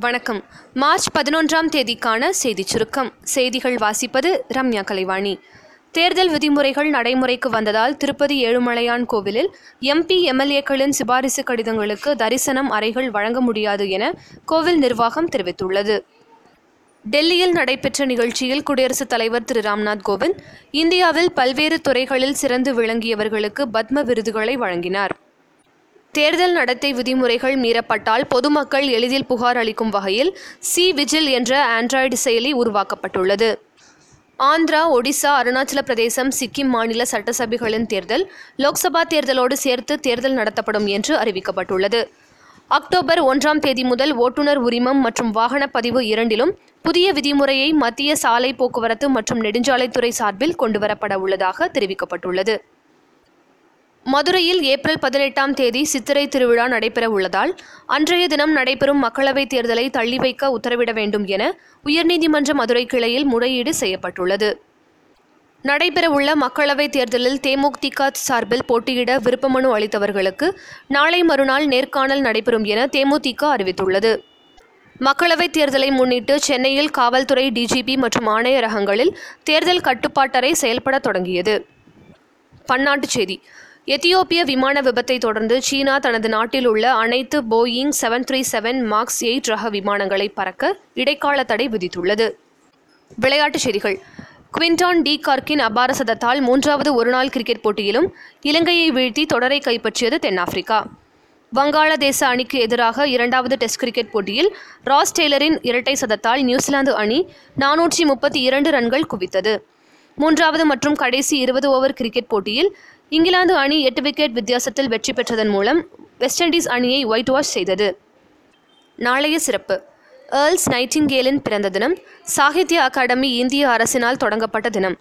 வணக்கம். மார்ச் பதினொன்றாம் தேதிக்கான செய்திச் சுருக்கம். செய்திகள் வாசிப்பது ரம்யா கலைவாணி. தேர்தல் விதிமுறைகள் நடைமுறைக்கு வந்ததால் திருப்பதி ஏழுமலையான் கோவிலில் எம்பி எம்எல்ஏக்களின் சிபாரிசு கடிதங்களுக்கு தரிசனம் அறைகள் வழங்க முடியாது என கோவில் நிர்வாகம் தெரிவித்துள்ளது. டெல்லியில் நடைபெற்ற நிகழ்ச்சியில் குடியரசுத் தலைவர் திரு ராம்நாத் கோவிந்த் இந்தியாவில் பல்வேறு துறைகளில் சிறந்து விளங்கியவர்களுக்கு பத்ம விருதுகளை வழங்கினார். தேர்தல் நடத்தை விதிமுறைகள் மீறப்பட்டால் பொதுமக்கள் எளிதில் புகார் அளிக்கும் வகையில் சி விஜில் என்ற ஆண்ட்ராய்டு செயலி உருவாக்கப்பட்டுள்ளது. ஆந்திரா ஒடிசா அருணாச்சல பிரதேசம் சிக்கிம் மாநில சட்டசபைகளின் தேர்தல் லோக்சபா தேர்தலோடு சேர்த்து தேர்தல் நடத்தப்படும் என்று அறிவிக்கப்பட்டுள்ளது. அக்டோபர் ஒன்றாம் தேதி முதல் ஓட்டுநர் உரிமம் மற்றும் வாகன பதிவு இரண்டிலும் புதிய விதிமுறையை மத்திய சாலை போக்குவரத்து மற்றும் நெடுஞ்சாலைத்துறை சார்பில் கொண்டுவரப்பட உள்ளதாக தெரிவிக்கப்பட்டுள்ளது. மதுரையில் ஏப்ரல் பதினெட்டாம் தேதி சித்திரை திருவிழா நடைபெற உள்ளதால் அன்றைய தினம் நடைபெறும் மக்களவைத் தேர்தலை தள்ளி வைக்க உத்தரவிட வேண்டும் என உயர்நீதிமன்ற மதுரை கிளையில் முறையீடு செய்யப்பட்டுள்ளது. நடைபெறவுள்ள மக்களவைத் தேர்தலில் தேமுதிக சார்பில் போட்டியிட விருப்பமனு அளித்தவர்களுக்கு நாளை மறுநாள் நேர்காணல் நடைபெறும் என தேமுதிக அறிவித்துள்ளது. மக்களவைத் தேர்தலை முன்னிட்டு சென்னையில் காவல்துறை டிஜிபி மற்றும் ஆணையரகங்களில் தேர்தல் கட்டுப்பாட்டறை செயல்பட தொடங்கியது. பன்னாட்டுச் செய்தி எத்தியோப்பிய விமான விபத்தை தொடர்ந்து சீனா தனது நாட்டில் உள்ள அனைத்து Boeing seven three seven max eight ரக விமானங்களை பறக்க இடைக்கால தடை விதித்துள்ளது. விளையாட்டுச் செய்திகள். குவிண்டான் டி கார்க்கின் அபார சதத்தால் மூன்றாவது ஒருநாள் கிரிக்கெட் போட்டியிலும் இலங்கையை வீழ்த்தி தொடரை கைப்பற்றியது தென்னாப்பிரிக்கா. வங்காளதேச அணிக்கு எதிராக இரண்டாவது டெஸ்ட் கிரிக்கெட் போட்டியில் ராஸ் டெய்லரின் இரட்டை சதத்தால் நியூசிலாந்து அணி நானூற்றி முப்பத்தி இரண்டு ரன்கள் குவித்தது. மூன்றாவது மற்றும் கடைசி இருபது ஓவர் கிரிக்கெட் போட்டியில் இங்கிலாந்து அணி எட்டு விக்கெட் வித்தியாசத்தில் வெற்றி பெற்றதன் மூலம் வெஸ்ட் இண்டீஸ் அணியை ஒயிட் வாஷ் செய்தது. நாளைய சிறப்பு. ஏர்ல்ஸ் நைட்டிங்கேலின் பிறந்த தினம் சாகித்ய அகாடமி இந்திய அரசினால் தொடங்கப்பட்ட தினம்.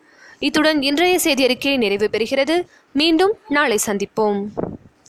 இத்துடன் இன்றைய செய்தியறிக்கை நிறைவு பெறுகிறது. மீண்டும் நாளை சந்திப்போம்.